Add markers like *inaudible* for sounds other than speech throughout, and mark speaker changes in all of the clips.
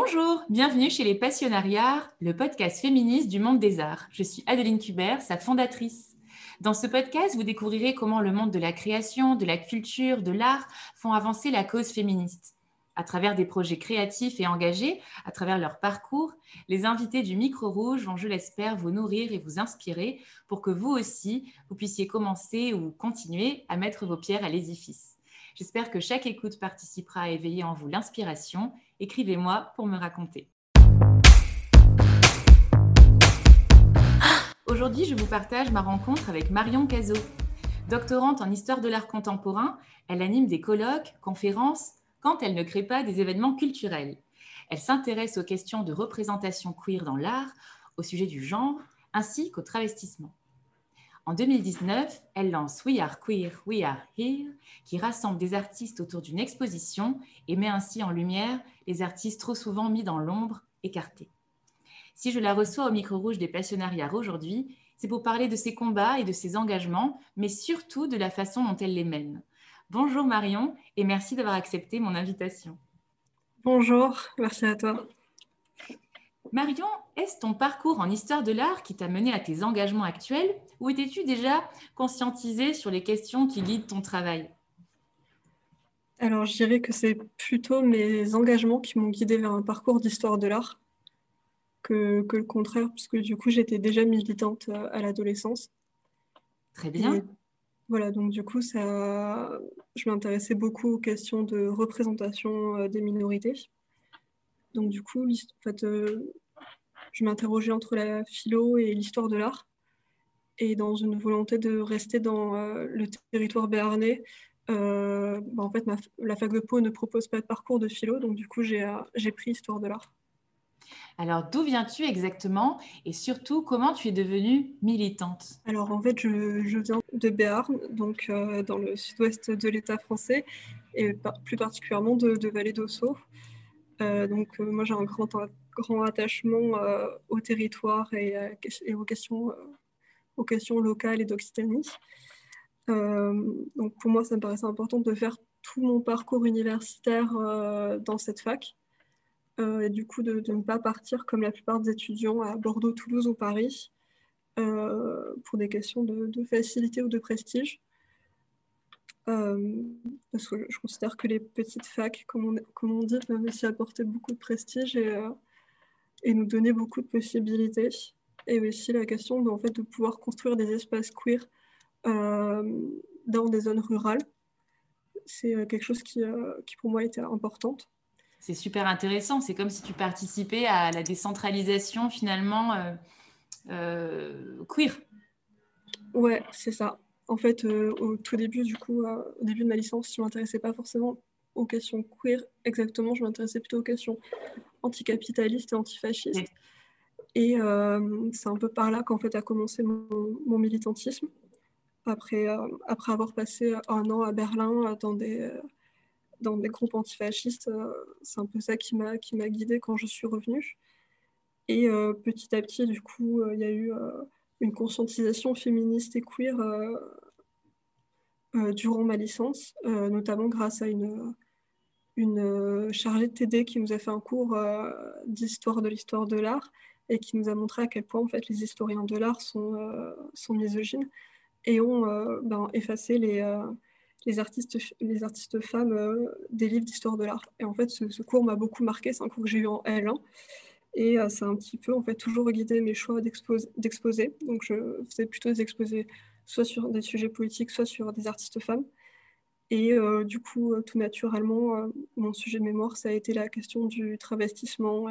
Speaker 1: Bonjour, bienvenue chez les Passionnariats, le podcast féministe du monde des arts. Je suis Adeline Kubert, sa fondatrice. Dans ce podcast, vous découvrirez comment le monde de la création, de la culture, de l'art font avancer la cause féministe. À travers des projets créatifs et engagés, à travers leur parcours, les invités du Micro Rouge vont, je l'espère, vous nourrir et vous inspirer pour que vous aussi, vous puissiez commencer ou continuer à mettre vos pierres à l'édifice. J'espère que chaque écoute participera à éveiller en vous l'inspiration. Écrivez-moi pour me raconter. Aujourd'hui, je vous partage ma rencontre avec Marion Cazot. Doctorante en histoire de l'art contemporain, elle anime des colloques, conférences, quand elle ne crée pas des événements culturels. Elle s'intéresse aux questions de représentation queer dans l'art, au sujet du genre, ainsi qu'au travestissement. En 2019, elle lance We Are Queer, We Are Here, qui rassemble des artistes autour d'une exposition et met ainsi en lumière les artistes trop souvent mis dans l'ombre, écartés. Si je la reçois au micro rouge des passionnariats aujourd'hui, c'est pour parler de ses combats et de ses engagements, mais surtout de la façon dont elle les mène. Bonjour Marion et merci d'avoir accepté mon invitation.
Speaker 2: Bonjour, merci à toi.
Speaker 1: Marion, est-ce ton parcours en histoire de l'art qui t'a mené à tes engagements actuels ou étais-tu déjà conscientisée sur les questions qui guident ton travail?
Speaker 2: Alors, je dirais que c'est plutôt mes engagements qui m'ont guidée vers un parcours d'histoire de l'art que, le contraire, puisque du coup, j'étais déjà militante euh, à l'adolescence.
Speaker 1: Très bien.
Speaker 2: Voilà, donc du coup, ça, je m'intéressais beaucoup aux questions de représentation euh, des minorités. Donc du coup, en fait, euh, je m'interrogeais entre la philo et l'histoire de l'art. Et dans une volonté de rester dans euh, le territoire béarnais, bah, en fait, la fac de Pau ne propose pas de parcours de philo, donc du coup, j'ai pris histoire de l'art.
Speaker 1: Alors, d'où viens-tu exactement? Et surtout, comment tu es devenue militante?
Speaker 2: Alors, en fait, je, viens de Béarn, donc euh, dans le sud-ouest de l'État français, et plus particulièrement de, Vallée d'Ossau. Euh, donc, euh, moi, j'ai un grand, attachement au territoire et, aux, questions, locales et d'Occitanie. donc, pour moi, ça me paraissait important de faire tout mon parcours universitaire dans cette fac. Euh, et du coup de, ne pas partir comme la plupart des étudiants à Bordeaux, Toulouse ou Paris euh, pour des questions de, facilité ou de prestige. Euh, parce que je considère que les petites facs, comme on, comme on dit, peuvent aussi apporter beaucoup de prestige et, et, nous donner beaucoup de possibilités. Et aussi la question de, en fait, de pouvoir construire des espaces queer dans des zones rurales. C'est quelque chose qui, qui pour moi était importante.
Speaker 1: C'est super intéressant. C'est comme si tu participais à la décentralisation finalement euh, euh, queer.
Speaker 2: Ouais, c'est ça. En fait, euh, au tout début, du coup, au début de ma licence, je ne m'intéressais pas forcément aux questions queer exactement. Je m'intéressais plutôt aux questions anticapitalistes et antifascistes. Et c'est un peu par là qu'en fait a commencé mon, militantisme. Après, après avoir passé un an à Berlin dans des dans des groupes antifascistes. Euh, c'est un peu ça qui m'a qui m'a guidée quand je suis revenue. Et euh, petit à petit, du coup, euh, il y a eu une conscientisation féministe et queer durant ma licence, notamment grâce à une, chargée de TD qui nous a fait un cours d'histoire de l'histoire de l'art et qui nous a montré à quel point en fait, les historiens de l'art sont, misogynes et ont ben, effacé les, les artistes, les artistes femmes euh, des livres d'histoire de l'art. Et en fait, ce, cours m'a beaucoup marqué. C'est un cours que j'ai eu en L1. Et euh, ça a un petit peu, en fait, toujours guidé mes choix d'exposer. Donc, je faisais plutôt des exposés soit sur des sujets politiques, soit sur des artistes femmes. Et euh, du coup, tout naturellement, mon sujet de mémoire, ça a été la question du travestissement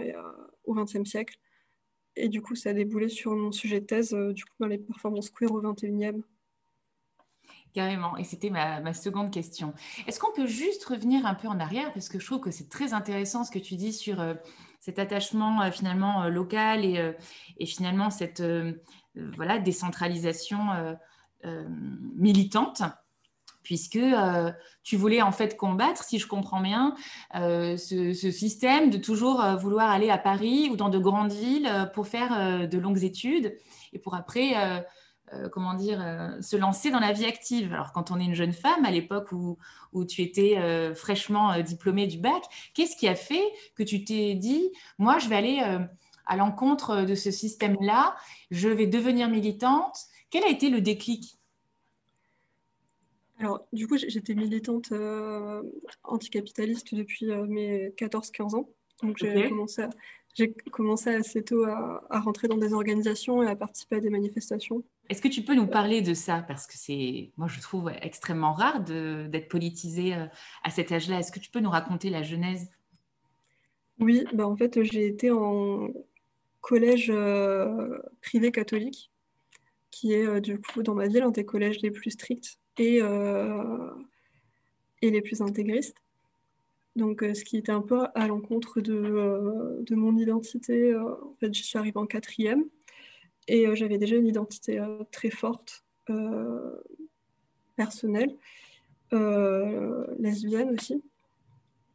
Speaker 2: au XXe siècle. Et du coup, ça a déboulé sur mon sujet de thèse, du coup, dans les performances queer au XXIe.
Speaker 1: Carrément. Et c'était ma, seconde question. Est-ce qu'on peut juste revenir un peu en arrière? Parce que je trouve que c'est très intéressant ce que tu dis sur euh, cet attachement euh, finalement euh, local et, et, finalement cette voilà, décentralisation militante puisque tu voulais en fait combattre, si je comprends bien, ce, système de toujours vouloir aller à Paris ou dans de grandes villes pour faire de longues études et pour après euh, comment dire, euh, se lancer dans la vie active. Alors, quand on est une jeune femme, à l'époque où, où, tu étais euh, fraîchement diplômée du bac, qu'est-ce qui a fait que tu t'es dit, moi, je vais aller à l'encontre de ce système-là, je vais devenir militante Quel a été le déclic?
Speaker 2: Alors, du coup, j'étais militante anticapitaliste depuis mes 14-15 ans. Donc, j'ai commencé à, j'ai commencé assez tôt à, rentrer dans des organisations et à participer à des manifestations.
Speaker 1: Est-ce que tu peux nous parler de ça? Parce que c'est, moi, je trouve extrêmement rare d'être politisé euh, à cet âge-là. Est-ce que tu peux nous raconter la genèse?
Speaker 2: Oui, bah en fait, j'ai été en collège euh, privé catholique, qui est euh, du coup dans ma ville un des collèges les plus stricts et, et les plus intégristes. Donc, ce qui était un peu à l'encontre de, de, mon identité. En fait, je suis arrivée en quatrième et j'avais déjà une identité très forte, personnelle, lesbienne aussi.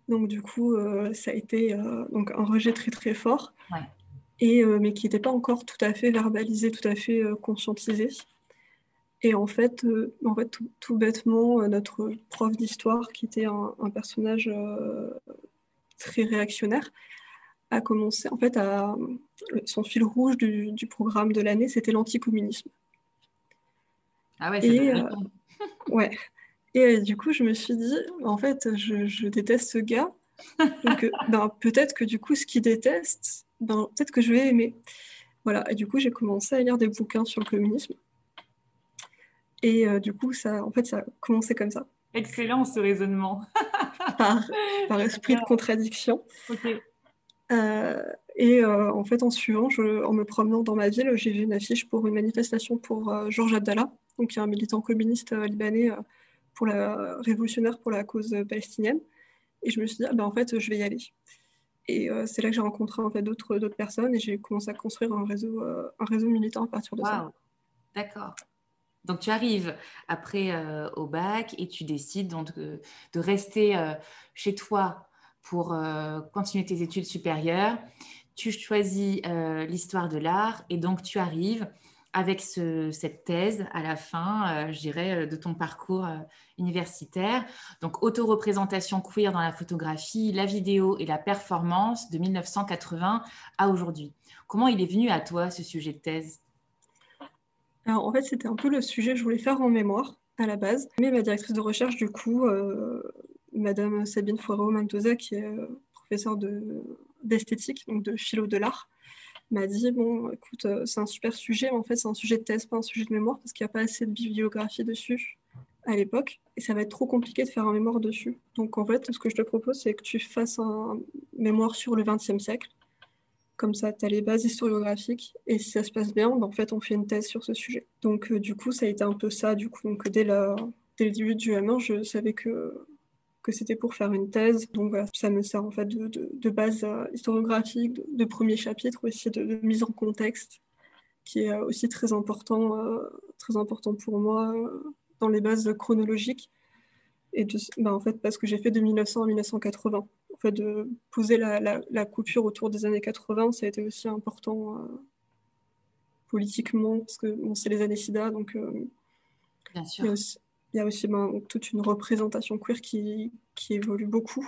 Speaker 2: Donc, du coup, ça a été donc un rejet très très fort, et, mais qui n'était pas encore tout à fait verbalisé, tout à fait conscientisé. Et en fait, euh, en fait tout, bêtement, euh, notre prof d'histoire, qui était un, personnage euh, très réactionnaire, a commencé, en fait, à, son fil rouge du, programme de l'année, c'était l'anticommunisme.
Speaker 1: Ah ouais, c'est
Speaker 2: euh, *laughs* Ouais. Et du coup, je me suis dit, en fait, je, déteste ce gars. Donc, *laughs* ben, peut-être que du coup, ce qu'il déteste, ben, peut-être que je vais aimer. Voilà. Et du coup, j'ai commencé à lire des bouquins sur le communisme. Et euh, du coup, ça, en fait, ça a commencé comme ça.
Speaker 1: Excellent ce raisonnement.
Speaker 2: par, *laughs* esprit de contradiction. Euh, et euh, en fait, en suivant, en me promenant dans ma ville, j'ai vu une affiche pour une manifestation pour Georges Abdallah, donc qui est un militant communiste libanais pour la, révolutionnaire pour la cause palestinienne. Et je me suis dit, ah ben, en fait, je vais y aller. Et c'est là que j'ai rencontré en fait, d'autres, personnes et j'ai commencé à construire un réseau, militant à partir de ça.
Speaker 1: D'accord. Donc tu arrives après euh, au bac et tu décides donc de, rester euh, chez toi pour euh, continuer tes études supérieures. Tu choisis l'histoire de l'art et donc tu arrives avec cette thèse à la fin, je dirais, de ton parcours universitaire. Donc auto-représentation queer dans la photographie, la vidéo et la performance de 1980 à aujourd'hui. Comment il est venu à toi ce sujet de thèse?
Speaker 2: Alors, en fait, c'était un peu le sujet que je voulais faire en mémoire à la base. Mais ma directrice de recherche, du coup, euh, Madame Sabine Foirot-Mendoza, qui est euh, professeure d'esthétique, donc de philo de l'art, m'a dit Bon, écoute, euh, c'est un super sujet, mais en fait, c'est un sujet de thèse, pas un sujet de mémoire, parce qu'il n'y a pas assez de bibliographie dessus à l'époque, et ça va être trop compliqué de faire un mémoire dessus. Donc, en fait, ce que je te propose, c'est que tu fasses un mémoire sur le XXe siècle, comme ça, tu as les bases historiographiques. Et si ça se passe bien, ben, en fait, on fait une thèse sur ce sujet. Donc, euh, du coup, ça a été un peu ça. Du coup, donc, dès, la, dès le début du M1, je savais que, que c'était pour faire une thèse. Donc, voilà, ça me sert en fait de, de, base euh, historiographique, de, premier chapitre aussi, de, mise en contexte, qui est euh, aussi très important, très important pour moi dans les bases chronologiques. Et ben, en fait, parce que j'ai fait de 1900 à 1980 de poser la, coupure autour des années 80, ça a été aussi important euh, politiquement, parce que c'est les années SIDA, donc euh,
Speaker 1: Bien sûr.
Speaker 2: il y a aussi, ben, toute une représentation queer qui, évolue beaucoup.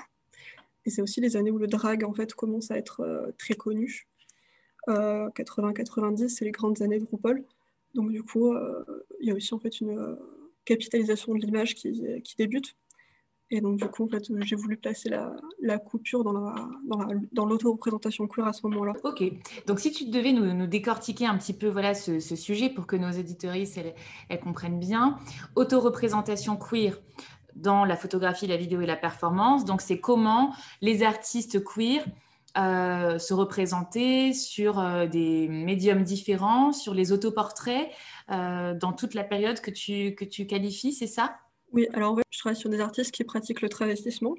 Speaker 2: Et c'est aussi les années où le drag en fait commence à être euh, très connu. 80-90, c'est les grandes années de RuPaul. Donc du coup, il y a aussi en fait une capitalisation de l'image qui débute. Et donc, du coup, en fait, j'ai voulu placer la, coupure dans, la, dans, l'auto-représentation queer à ce moment-là.
Speaker 1: Ok. Donc, si tu devais nous, décortiquer un petit peu voilà, ce, sujet pour que nos éditoristes elles, comprennent bien. Auto-représentation queer dans la photographie, la vidéo et la performance. Donc, c'est comment les artistes queer euh, se représenter sur euh, des médiums différents, sur les autoportraits, euh, dans toute la période que tu, que tu qualifies, c'est ça?
Speaker 2: Oui, alors en fait, je travaille sur des artistes qui pratiquent le travestissement,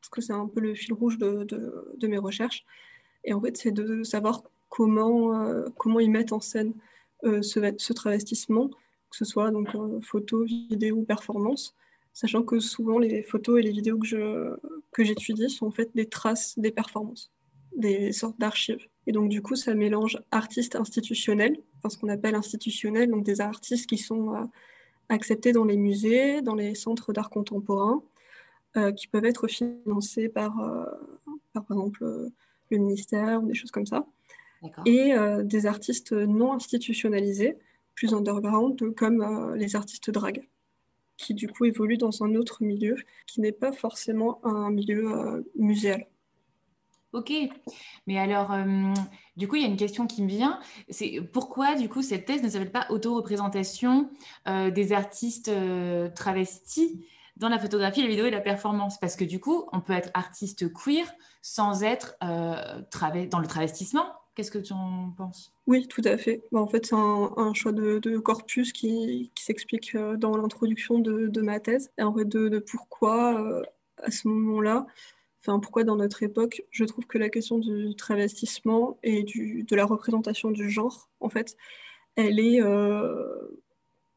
Speaker 2: parce que c'est un peu le fil rouge de, mes recherches. Et en fait, c'est de savoir comment, euh, ils mettent en scène euh, ce, travestissement, que ce soit donc euh, photo, vidéo, performance, sachant que souvent les photos et les vidéos que, que j'étudie sont en fait des traces des performances, des sortes d'archives. Et donc, du coup, ça mélange artistes institutionnels, enfin, ce qu'on appelle institutionnels, donc des artistes qui sont euh, acceptés dans les musées, dans les centres d'art contemporain, euh, qui peuvent être financés par, euh, par, par exemple, le ministère ou des choses comme ça. Et des artistes non institutionnalisés, plus underground, comme les artistes drag, qui du coup évoluent dans un autre milieu, qui n'est pas forcément un milieu muséal.
Speaker 1: Ok, mais alors, euh, du coup, il y a une question qui me vient. C'est pourquoi, du coup, cette thèse ne s'appelle pas auto-représentation euh, des artistes euh, travestis dans la photographie, la vidéo et la performance? Parce que du coup, on peut être artiste queer sans être dans le travestissement. Qu'est-ce que tu en penses?
Speaker 2: Oui, tout à fait. Bah, en fait, c'est un, choix de, corpus qui, s'explique dans l'introduction de, ma thèse. Et en fait, de pourquoi, à ce moment-là, Enfin, pourquoi dans notre époque, je trouve que la question du travestissement et du, de la représentation du genre, en fait, elle est euh,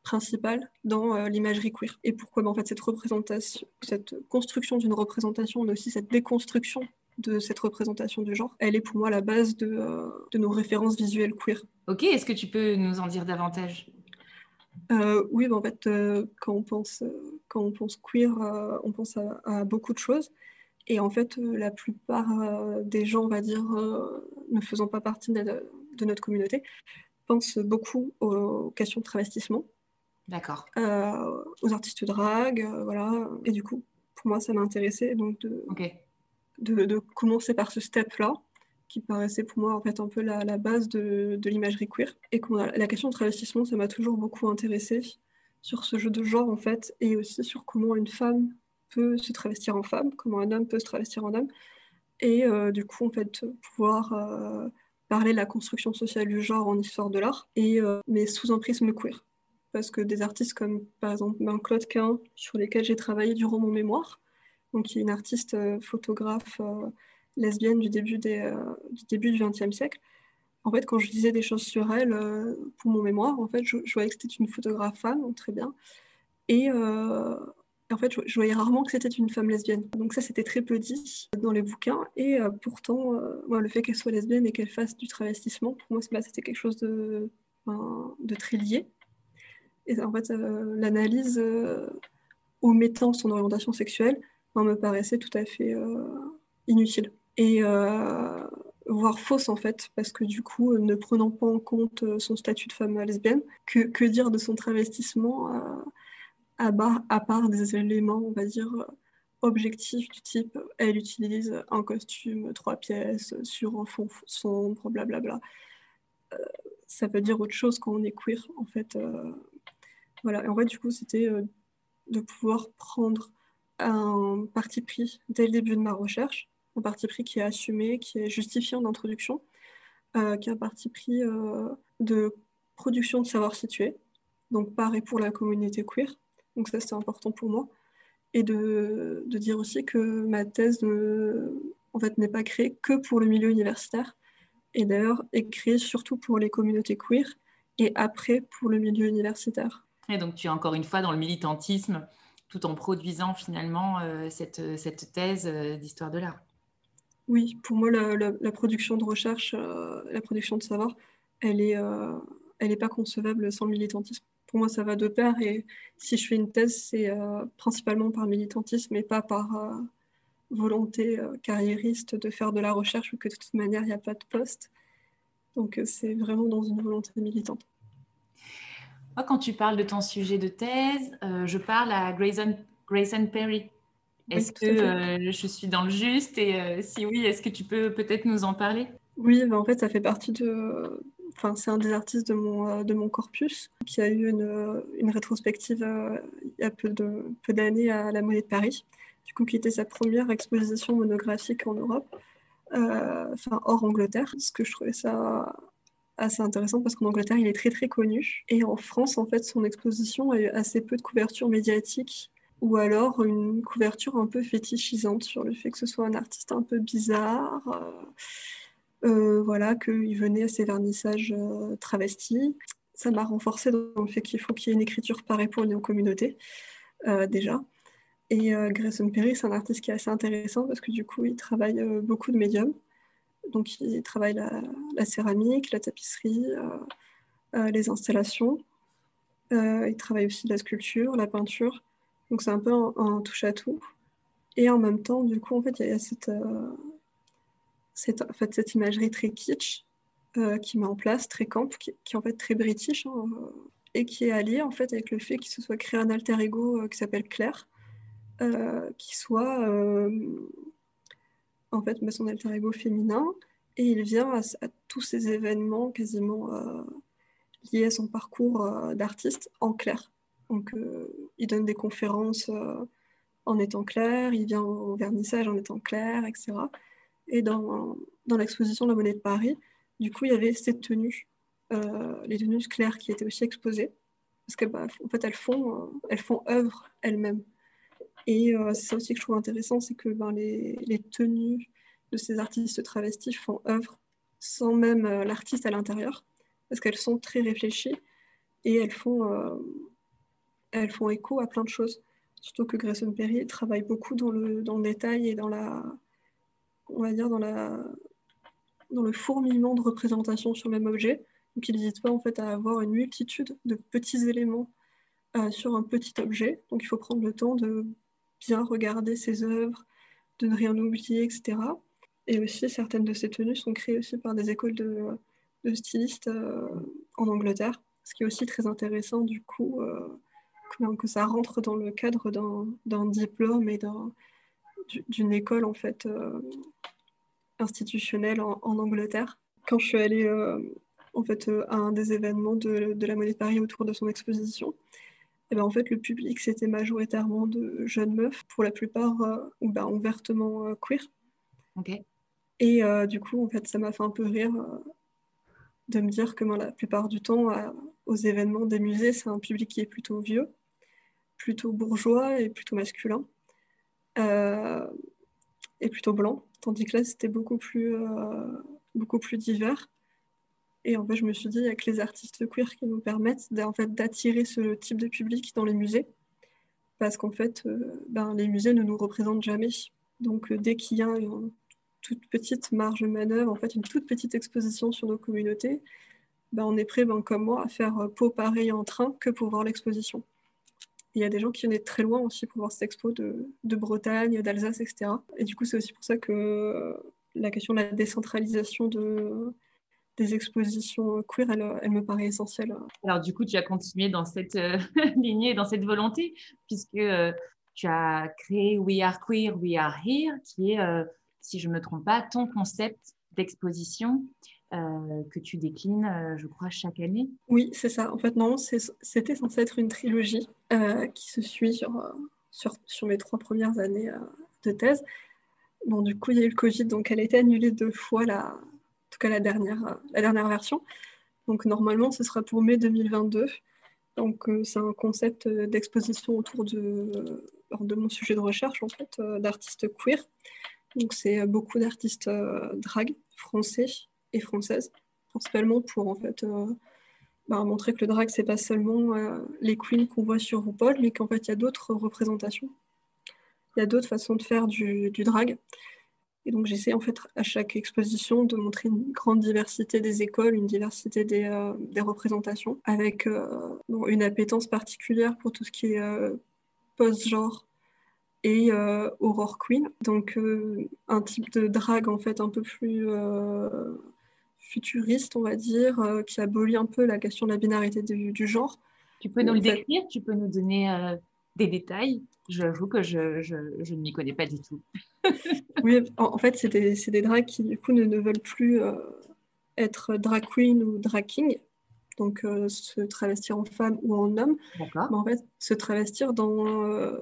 Speaker 2: principale dans euh, l'imagerie queer. Et pourquoi ben, en fait, cette représentation, cette construction d'une représentation, mais aussi cette déconstruction de cette représentation du genre, elle est pour moi la base de, euh, de nos références visuelles queer.
Speaker 1: Ok, est-ce que tu peux nous en dire davantage?
Speaker 2: Oui, ben, en fait, quand, on pense, quand on pense queer, on pense à, beaucoup de choses. Et en fait, euh, la plupart euh, des gens, on va dire, euh, ne faisant pas partie de, notre communauté, pensent beaucoup aux questions de travestissement.
Speaker 1: D'accord.
Speaker 2: aux artistes drag, voilà. Et du coup, pour moi, ça m'a intéressé donc de, de, commencer par ce step-là, qui paraissait pour moi en fait un peu la, la base de, de l'imagerie queer. Et la question de travestissement, ça m'a toujours beaucoup intéressé sur ce jeu de genre en fait, et aussi sur comment une femme peut se travestir en femme, comment un homme peut se travestir en homme, et euh, du coup, en fait, pouvoir euh, parler de la construction sociale du genre en histoire de l'art, euh, mais sous un prisme queer. Parce que des artistes comme, par exemple, ben, Claude Quin, sur lesquels j'ai travaillé durant mon mémoire, donc qui est une artiste photographe lesbienne du début, du XXe siècle, en fait, quand je disais des choses sur elle pour mon mémoire, en fait, je, je voyais que c'était une photographe femme, très bien. Et en fait, je, voyais rarement que c'était une femme lesbienne. Donc ça, c'était très peu dit dans les bouquins. Et euh, pourtant, euh, le fait qu'elle soit lesbienne et qu'elle fasse du travestissement, pour moi, c'était quelque chose de, très lié. Et en fait, euh, l'analyse omettant son orientation sexuelle me paraissait tout à fait inutile. Et voire fausse en fait, parce que du coup, ne prenant pas en compte son statut de femme lesbienne, que dire de son travestissement à, à part des éléments, on va dire, objectifs du type elle utilise un costume trois pièces sur un fond sombre, blablabla. Euh, ça veut dire autre chose quand on est queer, en fait. Euh, voilà, et en fait, du coup, c'était euh, de pouvoir prendre un parti pris dès le début de ma recherche, un parti pris qui est assumé, qui est justifié en introduction, qui est un parti pris de production de savoir situé, donc pareil pour la communauté queer, donc ça, c'est important pour moi. Et de, de, dire aussi que ma thèse en fait, n'est pas créée que pour le milieu universitaire, et d'ailleurs est créée surtout pour les communautés queer, et après pour le milieu universitaire.
Speaker 1: Et donc tu es encore une fois dans le militantisme, tout en produisant finalement euh, cette, cette, thèse euh, d'histoire de l'art.
Speaker 2: Oui, pour moi, la, production de recherche, euh, la production de savoir, elle n'est elle est pas concevable sans le militantisme pour moi, ça va de pair. Et si je fais une thèse, c'est euh, principalement par militantisme et pas par euh, volonté euh, carriériste de faire de la recherche ou que de toute manière, il n'y a pas de poste. Donc, c'est vraiment dans une volonté militante.
Speaker 1: Moi, quand tu parles de ton sujet de thèse, je parle à Grayson, Grayson Perry. Est-ce que je suis dans le juste? Et si oui, est-ce que tu peux peut-être nous en parler?
Speaker 2: Oui, ben, en fait, ça fait partie de, enfin, c'est un des artistes de mon, euh, de mon corpus qui a eu une, euh, une rétrospective euh, il y a peu, de, peu d'années à la Monnaie de Paris, du coup, qui était sa première exposition monographique en Europe, enfin, hors Angleterre, ce que je trouvais ça assez intéressant parce qu'en Angleterre, il est très très connu. Et en France, en fait, son exposition a eu assez peu de couverture médiatique ou alors une couverture un peu fétichisante sur le fait que ce soit un artiste un peu bizarre. Voilà, qu'il venait à ces vernissages euh, travestis. Ça m'a renforcé dans le fait qu'il faut qu'il y ait une écriture pareille pour nos communautés, euh, déjà. Et Grayson Perry, c'est un artiste qui est assez intéressant parce que du coup, il travaille beaucoup de médiums. Donc, il travaille la, céramique, la tapisserie, les installations. il travaille aussi la sculpture, la peinture. Donc, c'est un peu un, touche à tout. Et en même temps, du coup, en fait, il y a cette, cette, en cette imagerie très kitsch qui met en place, très camp, qui, est en fait très british, hein, et qui est allié en fait avec le fait qu'il se soit créé un alter ego euh, qui s'appelle Claire, euh, qui soit euh, en fait bah, son alter ego féminin, et il vient à, tous ces événements quasiment liés à son parcours d'artiste en clair. Donc il donne des conférences en étant clair, il vient au vernissage en étant clair, etc. Et dans, dans l'exposition de la monnaie de Paris, du coup, il y avait cette tenue euh, les tenues claires qui étaient aussi exposées, parce qu'en bah, fait, elles font, euh, elles font œuvre elles-mêmes. Et euh, c'est ça aussi que je trouve intéressant, c'est que ben, les, les, tenues de ces artistes travestis font œuvre sans même l'artiste à l'intérieur, parce qu'elles sont très réfléchies et elles font, elles font écho à plein de choses. Surtout que Grayson Perry travaille beaucoup dans le, dans le détail et dans la, on va dire dans la, dans le fourmillement de représentations sur le même objet. Donc il n'hésite pas en fait à avoir une multitude de petits éléments euh, sur un petit objet. Donc il faut prendre le temps de bien regarder ses œuvres, de ne rien oublier, etc. Et aussi certaines de ces tenues sont créées aussi par des écoles de, stylistes euh, en Angleterre, ce qui est aussi très intéressant du coup euh, que, ça rentre dans le cadre d'un diplôme et d'une école en fait institutionnelle en, en, Angleterre. Quand je suis allée en fait, euh, à un des événements de, de, la Monnaie de Paris autour de son exposition. Et ben, en fait, le public, c'était majoritairement de jeunes meufs, pour la plupart euh, ou ben, ouvertement euh, queer. Et du coup, en fait, ça m'a fait un peu rire de me dire que la plupart du temps, aux événements des musées, c'est un public qui est plutôt vieux, plutôt bourgeois et plutôt masculin, et plutôt blanc. Tandis que là, c'était beaucoup plus, beaucoup plus divers. Et en fait, je me suis dit, il n'y a que les artistes queer qui nous permettent d'attirer ce type de public dans les musées. Parce qu'en fait, euh, ben, les musées ne nous représentent jamais. Donc, euh, dès qu'il y a une toute petite marge de manœuvre, en fait, une toute petite exposition sur nos communautés, ben, on est prêt, ben, comme moi, à faire euh, peau pareil en train que pour voir l'exposition. Il y a des gens qui viennent très loin aussi pour voir cette expo de, de Bretagne, d'Alsace, etc. Et du coup, c'est aussi pour ça que la question de la décentralisation de, des expositions queer, elle, me paraît essentielle.
Speaker 1: Alors du coup, tu as continué dans cette euh, *laughs* lignée, dans cette volonté, puisque euh, tu as créé We Are Queer, We Are Here, qui est, euh, si je ne me trompe pas, ton concept d'exposition que tu déclines, je crois, chaque année.
Speaker 2: Oui, c'est ça. En fait, non, c'était censé être une trilogie qui se suit sur, sur, mes trois premières années de thèse. Bon, du coup, il y a eu le Covid, donc elle a été annulée deux fois la, tout cas la dernière, la dernière version. Donc normalement, ce sera pour mai 2022. Donc euh, c'est un concept d'exposition autour de, de mon sujet de recherche, en fait, euh, d'artistes queer. Donc c'est beaucoup d'artistes euh, drag français et françaises, principalement pour en fait bah, montrer que le drag, c'est pas seulement les queens qu'on voit sur RuPaul, mais qu'en fait il y a d'autres représentations. Il y a d'autres façons de faire du, drag. Et donc j'essaie en fait à chaque exposition de montrer une grande diversité des écoles, une diversité des, euh, représentations, avec euh, une appétence particulière pour tout ce qui est euh, post-genre et Aurore Queen. Donc un type de drague en fait un peu plus futuriste, on va dire, qui abolit un peu la question de la binarité du, du genre.
Speaker 1: Tu peux nous le décrire Tu peux nous donner des détails J'avoue que je, je, je ne m'y connais pas du tout. *laughs*
Speaker 2: oui, en, fait, c'est des, des, drags qui, du coup, ne, ne veulent plus euh, être drag queen ou drag king, donc euh, se travestir en femme ou en homme, mais en fait, se travestir dans, euh,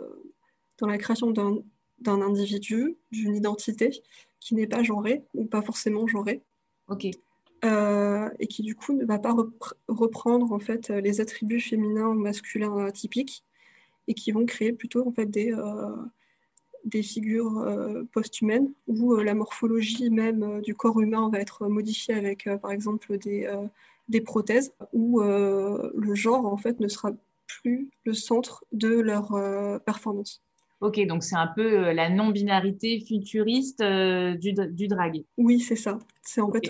Speaker 2: dans la création d'un individu, d'une identité qui n'est pas genrée ou pas forcément genrée.
Speaker 1: Ok.
Speaker 2: Et qui du coup ne va pas reprendre en fait les attributs féminins ou masculins typiques et qui vont créer plutôt en fait des, des figures euh, post-humaines où euh, la morphologie même euh, du corps humain va être modifiée avec par exemple des, des prothèses où le genre en fait ne sera plus le centre de leur performance.
Speaker 1: Ok, donc c'est un peu euh, la non-binarité futuriste euh, du, du, drag.
Speaker 2: Oui, c'est ça. C'est en, fait,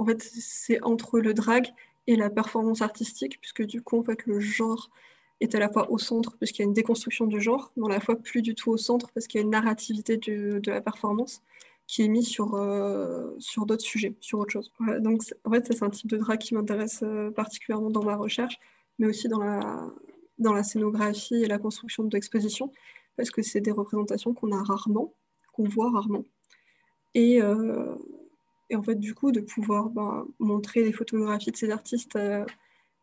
Speaker 2: en fait c'est entre le drag et la performance artistique, puisque du coup, en fait, le genre est à la fois au centre, puisqu'il y a une déconstruction du genre, mais à la fois plus du tout au centre, parce qu'il y a une narrativité de la performance qui est mise sur, euh, d'autres sujets, sur autre chose. donc, en fait, c'est un type de drag qui m'intéresse particulièrement dans ma recherche, mais aussi dans la, scénographie et la construction de l'exposition parce que c'est des représentations qu'on a rarement, qu'on voit rarement. Et, euh, et, en fait, du coup, de pouvoir bah, montrer les photographies de ces artistes, euh,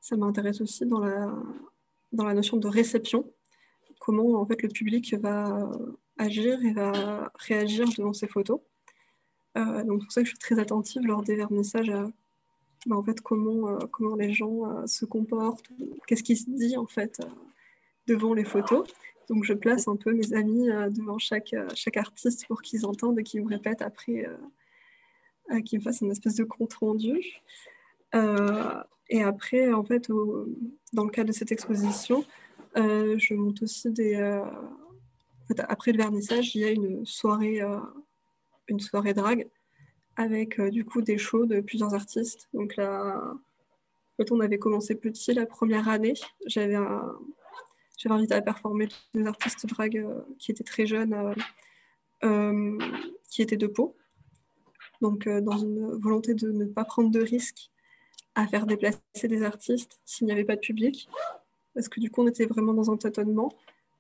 Speaker 2: ça m'intéresse aussi dans la, dans la notion de réception, comment en fait le public va agir et va réagir devant ces photos. Euh, donc c'est pour ça que je suis très attentive lors des vernissages à bah, en fait, comment, comment les gens se comportent, qu'est-ce qui se dit en fait devant les photos. Donc je place un peu mes amis euh, devant chaque, euh, chaque artiste pour qu'ils entendent et qu'ils me répètent après, euh, qu'ils me fassent une espèce de compte rendu. et après, en fait, dans le cadre de cette exposition, je monte aussi des. après le vernissage, il y a une soirée, une soirée drague avec du coup des shows de plusieurs artistes. Donc là, en on avait commencé petit la première année. J'avais j'avais invité à performer des artistes drag euh, qui étaient très jeunes, euh, euh, qui étaient de peau. Donc, dans une volonté de ne pas prendre de risques à faire déplacer des artistes s'il n'y avait pas de public. Parce que du coup, on était vraiment dans un tâtonnement.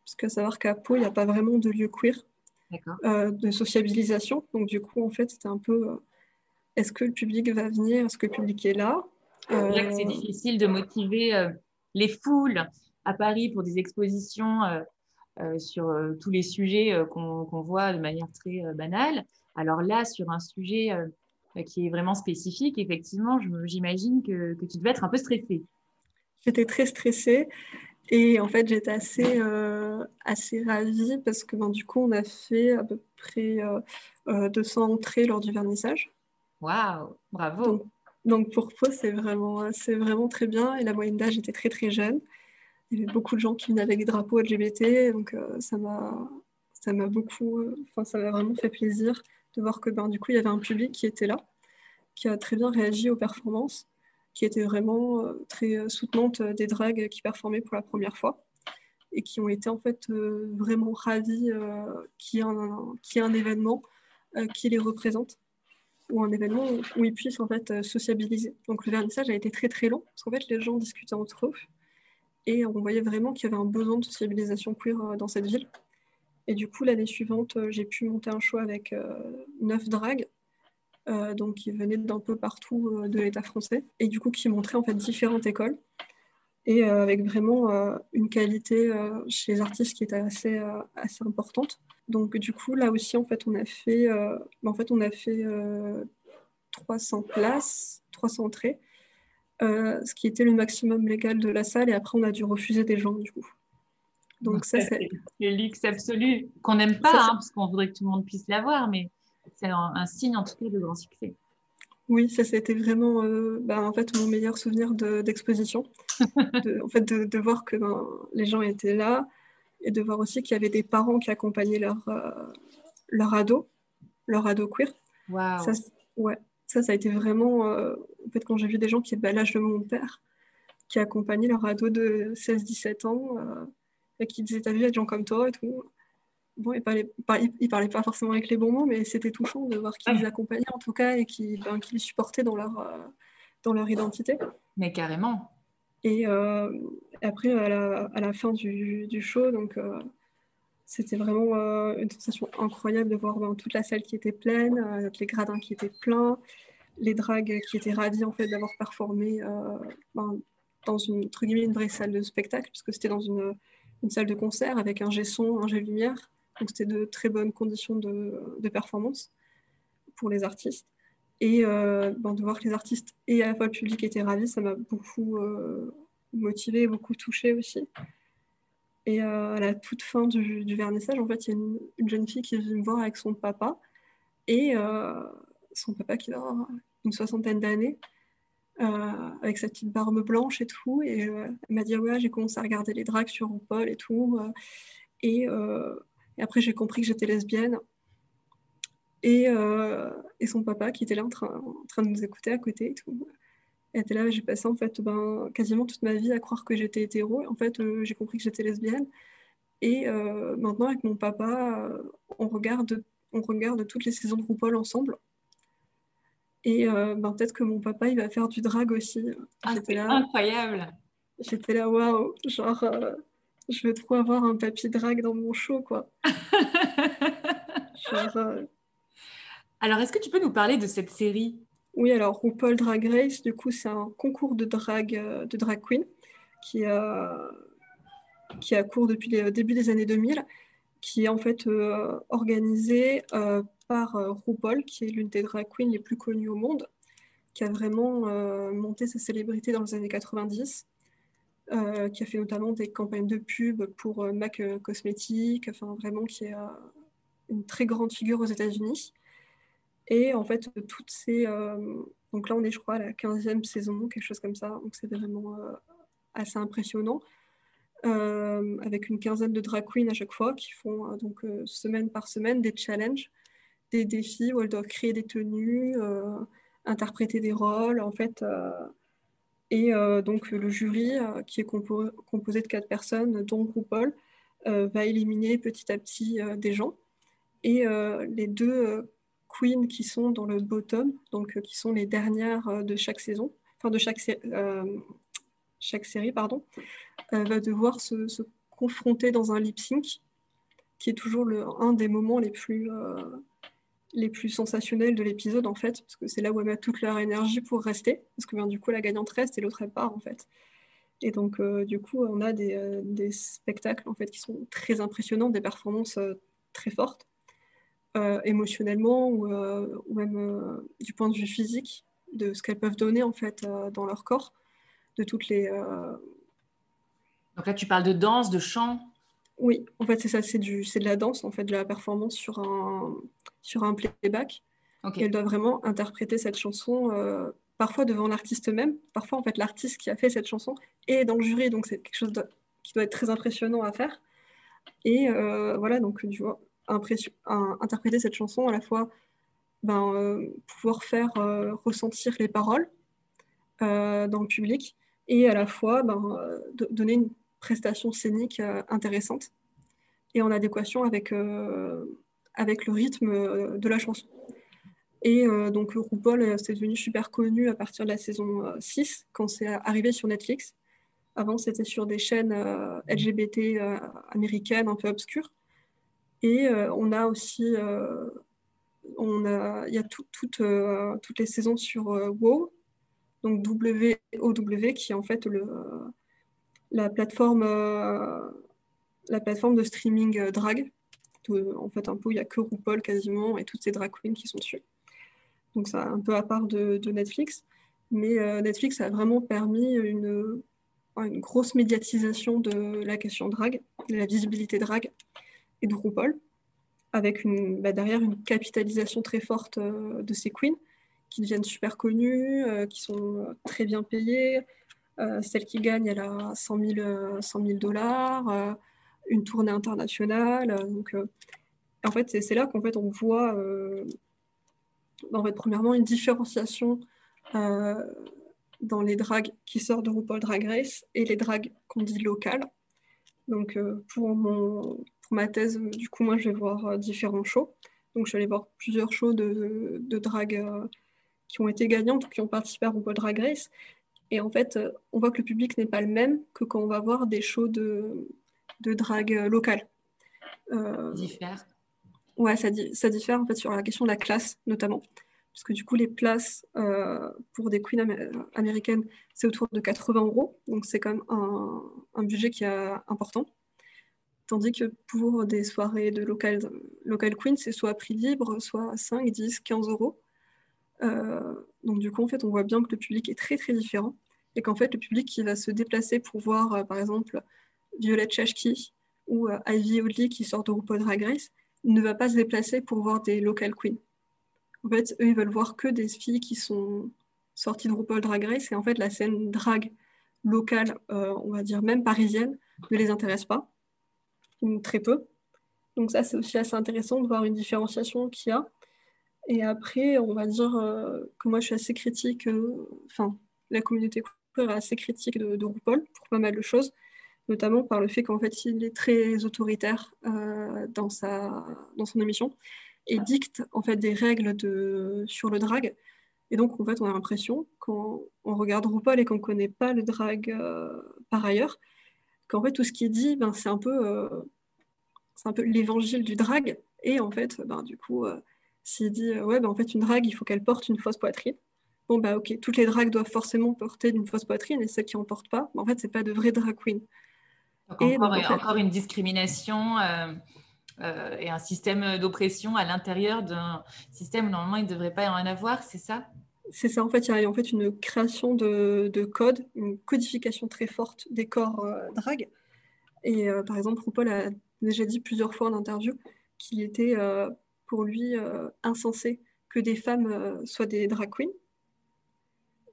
Speaker 2: Parce que savoir qu'à Pau, il n'y a pas vraiment de lieu queer, de sociabilisation. Donc, du coup, en fait, c'était un peu est-ce que le public va venir? Est-ce que le public est là?
Speaker 1: C'est difficile de motiver les foules à Paris pour des expositions euh, euh, sur euh, tous les sujets qu'on voit de manière très banale. Alors là, sur un sujet qui est vraiment spécifique, effectivement, j'imagine que, que, tu devais être un peu stressée.
Speaker 2: J'étais très stressée et en fait, j'étais assez, assez ravie parce que ben, du coup, on a fait à peu près 200 entrées lors du vernissage.
Speaker 1: Waouh, bravo.
Speaker 2: Donc, donc pour Pau, c'est vraiment, vraiment très bien et la moyenne d'âge était très très jeune il y avait beaucoup de gens qui venaient avec des drapeaux LGBT, donc euh, ça m'a ça m'a beaucoup, euh, enfin ça m'a vraiment fait plaisir de voir que ben, du coup il y avait un public qui était là, qui a très bien réagi aux performances, qui était vraiment euh, très soutenante des dragues qui performaient pour la première fois et qui ont été en fait vraiment ravis qu'il y, ait un, événement qui les représente ou un événement où ils puissent en fait sociabiliser. Donc le vernissage a été très très long parce qu'en fait les gens discutaient entre eux et on voyait vraiment qu'il y avait un besoin de sociabilisation queer euh, dans cette ville. Et du coup, l'année suivante, euh, j'ai pu monter un show avec euh, neuf dragues, donc qui venaient d'un peu partout de l'État français, et du coup qui montraient en fait différentes écoles, et avec vraiment une qualité chez les artistes qui était assez, assez importante. Donc du coup, là aussi, en fait, on a fait, en fait, on a fait 300 places, 300 entrées, euh, ce qui était le maximum légal de la salle, et après on a dû refuser des gens du coup.
Speaker 1: Donc ça, c'est le luxe absolu qu'on n'aime pas, hein, parce qu'on voudrait que tout le monde puisse l'avoir, mais c'est un, signe en tout cas de grand succès.
Speaker 2: Oui, ça c'était vraiment euh, bah, en fait mon meilleur souvenir d'exposition, *laughs* en fait de, voir que ben, les gens étaient là et de voir aussi qu'il y avait des parents qui accompagnaient leur euh, leur ado, leur ado queer.
Speaker 1: Wow.
Speaker 2: Ça, ouais, ça, ça a été vraiment. Euh, en fait, quand j'ai vu des gens qui étaient à l'âge de mon père, qui accompagnaient leur ado de 16-17 ans, euh, et qui disaient T'as vu, il y a des gens comme toi et tout. Bon, ils parlaient, pas, parlaient pas forcément avec les bons mots, mais c'était touchant de voir qu'ils les accompagnaient en tout cas et qu'ils ben, les supportaient dans leur, euh, dans leur identité.
Speaker 1: Mais carrément.
Speaker 2: Et après, à la, à la, fin du, du show, donc c'était vraiment euh, une sensation incroyable de voir ben, toute la salle qui était pleine, euh, les gradins qui étaient pleins, les dragues qui étaient ravis en fait d'avoir performé euh, ben, dans une, entre guillemets, une vraie salle de spectacle, puisque c'était dans une, une, salle de concert avec un G-son, un G-lumière. Donc c'était de très bonnes conditions de, performance pour les artistes. Et ben, de voir que les artistes et à la fois le public étaient ravis, ça m'a beaucoup motivé, beaucoup touché aussi. Et euh, à la toute fin du, vernissage, en fait, il y a une, jeune fille qui vient me voir avec son papa. Et euh, son papa qui a une soixantaine d'années, euh, avec sa petite barbe blanche et tout. Et elle m'a dit Ouais, j'ai commencé à regarder les drags sur RuPaul et tout. et Et après, j'ai compris que j'étais lesbienne. Et, et, son papa, qui était là en train, en train, de nous écouter à côté et tout, était là. J'ai passé en fait ben, quasiment toute ma vie à croire que j'étais hétéro. En fait, j'ai compris que j'étais lesbienne. Et maintenant, avec mon papa, on regarde on regarde toutes les saisons de RuPaul ensemble. Et euh, ben, peut-être que mon papa, il va faire du drag aussi.
Speaker 1: Ah, c'est incroyable.
Speaker 2: J'étais là, waouh, genre, euh, je veux trop avoir un papy drag dans mon show, quoi. *laughs*
Speaker 1: Euh, alors, est-ce que tu peux nous parler de cette série?
Speaker 2: Oui, alors RuPaul Drag Race, du coup, c'est un concours de drag, de drag queen qui, qui a cours depuis le début des années 2000 qui est en fait euh, organisée euh, par euh, RuPaul, qui est l'une des drag queens les plus connues au monde, qui a vraiment monté sa célébrité dans les années 90, qui a fait notamment des campagnes de pub pour MAC Cosmetics, enfin vraiment qui est une très grande figure aux États-Unis. Et en fait, toutes ces. donc là, on est, je crois, à la 15e saison, quelque chose comme ça. Donc c'est vraiment assez impressionnant. Euh, avec une quinzaine de drag queens à chaque fois qui font euh, donc euh, semaine par semaine des challenges, des défis où elles doivent créer des tenues, interpréter des rôles en fait. et donc le jury qui est composé de quatre personnes, dont RuPaul, va éliminer petit à petit des gens. Et les deux queens qui sont dans le bottom, donc qui sont les dernières de chaque saison, enfin de chaque, chaque série, pardon, euh, va devoir se, confronter dans un lip sync, qui est toujours le, un des moments les plus, euh, les plus sensationnels de l'épisode, en fait, parce que c'est là où elles mettent toute leur énergie pour rester, parce que bien, du coup, la gagnante reste et l'autre, elle part, en fait. Et donc, euh, du coup, on a des, des, spectacles, en fait, qui sont très impressionnants, des performances très fortes, émotionnellement, ou, ou même du point de vue physique, de ce qu'elles peuvent donner, en fait, dans leur corps, de toutes les
Speaker 1: donc là, tu parles de danse, de chant
Speaker 2: Oui, en fait, c'est ça, c'est, du, c'est de la danse, en fait, de la performance sur un, sur un playback. elle doit vraiment interpréter cette chanson, euh, parfois devant l'artiste même, parfois, en fait, l'artiste qui a fait cette chanson est dans le jury, donc c'est quelque chose qui doit être très impressionnant à faire. Et euh, voilà, donc, tu vois, interpréter cette chanson, à la fois ben, euh, pouvoir faire ressentir les paroles dans le public, et à la fois ben, donner une prestation scénique euh, intéressante et en adéquation avec, euh, avec le rythme euh, de la chanson. Et donc RuPaul, c'est devenu super connu à partir de la saison 6, quand c'est arrivé sur Netflix. Avant, c'était sur des chaînes LGBT américaines un peu obscures. Et on a aussi, il y a toutes les saisons sur WoW, donc WOW, qui est en fait le, la plateforme, euh, la plateforme de streaming euh, drag. en fait, un peu, il n'y a que RuPaul quasiment et toutes ces drag queens qui sont dessus. Donc, c'est un peu à part de, Netflix. Mais euh, Netflix a vraiment permis une, grosse médiatisation de la question drag, de la visibilité drag et de RuPaul, avec bah, derrière une capitalisation très forte de ces queens qui deviennent super connues, qui sont très bien payées, euh, celle qui gagne, elle a 100 000, dollars, euh, une tournée internationale. Euh, donc, en fait, c'est là qu'en fait, on voit, en fait, premièrement, une différenciation dans les drags qui sortent de RuPaul Drag Race et les drags qu'on dit locales. Donc, pour, mon, pour ma thèse, du coup, moi, je vais voir différents shows. Donc, je vais aller voir plusieurs shows de, de qui ont été gagnantes ou qui ont participé à RuPaul Drag Race. Et en fait, euh, on voit que le public n'est pas le même que quand on va voir des shows de, de drague euh, locale.
Speaker 1: Euh, diffère
Speaker 2: Ouais, ça, ça, diffère en fait sur la question de la classe notamment. Parce que du coup, les places euh, pour des queens américaines, c'est autour de 80 euros. Donc c'est quand même un, un, budget qui est important. Tandis que pour des soirées de local, local queen, c'est soit à prix libre, soit 5, 10, 15 euros. Euh, donc du coup, en fait, on voit bien que le public est très très différent et qu'en fait, le public qui va se déplacer pour voir, euh, par exemple, Violette Chachki ou euh, Ivy Oddly qui sort de RuPaul Drag Race, ne va pas se déplacer pour voir des local queens. En fait, eux, ils veulent voir que des filles qui sont sorties de RuPaul Drag Race et en fait, la scène drag locale, on va dire même parisienne, ne les intéresse pas, ou très peu. Donc ça, c'est aussi assez intéressant de voir une différenciation qu'il y a. Et après, on va dire que moi, je suis assez critique, enfin, la communauté queer est assez critique de, de RuPaul pour pas mal de choses notamment par le fait qu'en fait, il est très autoritaire euh, dans, sa, dans son émission et dicte en fait des règles de, sur le drag. Et donc, en fait, on a l'impression, quand on regarde RuPaul et qu'on ne connaît pas le drag euh, par ailleurs, qu'en fait, tout ce qu'il dit, ben, c'est un peu, euh, peu l'évangile du drag. Et en fait, ben, du coup, s'il dit, ouais, ben, en fait, une drag, il faut qu'elle porte une fausse poitrine. Bon, bah, ok, toutes les drags doivent forcément porter une fausse poitrine, et celles qui n'en portent pas, ben, en fait, c'est pas de vraies drag queens
Speaker 1: encore, une discrimination euh, euh, et un système d'oppression à l'intérieur d'un système où normalement il ne devrait pas y en avoir, c'est ça?
Speaker 2: C'est ça, en fait, il y a en fait une création de, de code, une codification très forte des corps euh, drag. Et par exemple, RuPaul a déjà dit plusieurs fois en interview qu'il était pour lui insensé que des femmes soient des drag queens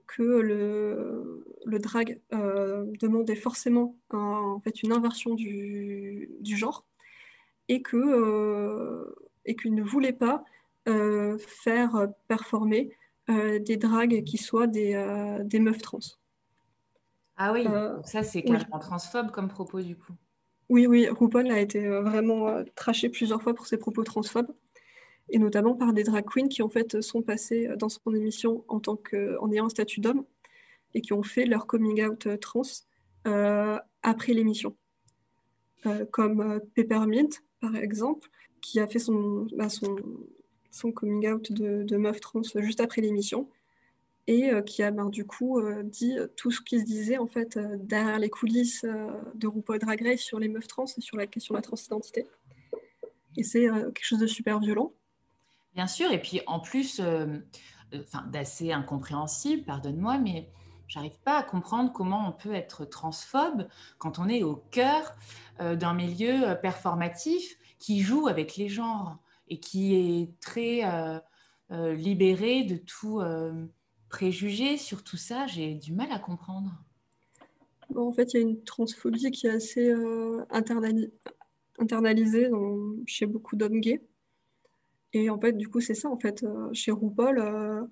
Speaker 2: que le, le drag euh, demandait forcément en fait, une inversion du, du genre et que euh, et qu'il ne voulait pas euh, faire performer des drags qui soient des, des meufs trans.
Speaker 1: Ah oui, ça c'est carrément transphobe comme propos du coup.
Speaker 2: Oui, oui, RuPaul a été vraiment traché plusieurs fois pour ses propos transphobes et notamment par des drag queens qui en fait sont passées dans son émission en, tant que, ayant un statut d'homme et qui ont fait leur coming out trans euh, après l'émission. Euh, comme Peppermint, par exemple, qui a fait son, bah, son, son, coming out de, meuf trans juste après l'émission et euh, qui a ben, du coup dit tout ce qui se disait en fait derrière les coulisses de RuPaul Drag Race sur les meufs trans et sur la question de la transidentité. Et c'est quelque chose de super violent.
Speaker 1: Bien sûr, et puis en plus, euh, euh, d'assez incompréhensible, pardonne-moi, mais j'arrive pas à comprendre comment on peut être transphobe quand on est au cœur euh, d'un milieu performatif qui joue avec les genres et qui est très libéré de tout préjugé sur tout ça. J'ai du mal à comprendre.
Speaker 2: en fait, il y a une transphobie qui est assez internalisée chez beaucoup d'hommes gays. Et en fait, du coup, c'est ça, en fait, euh, chez RuPaul, euh,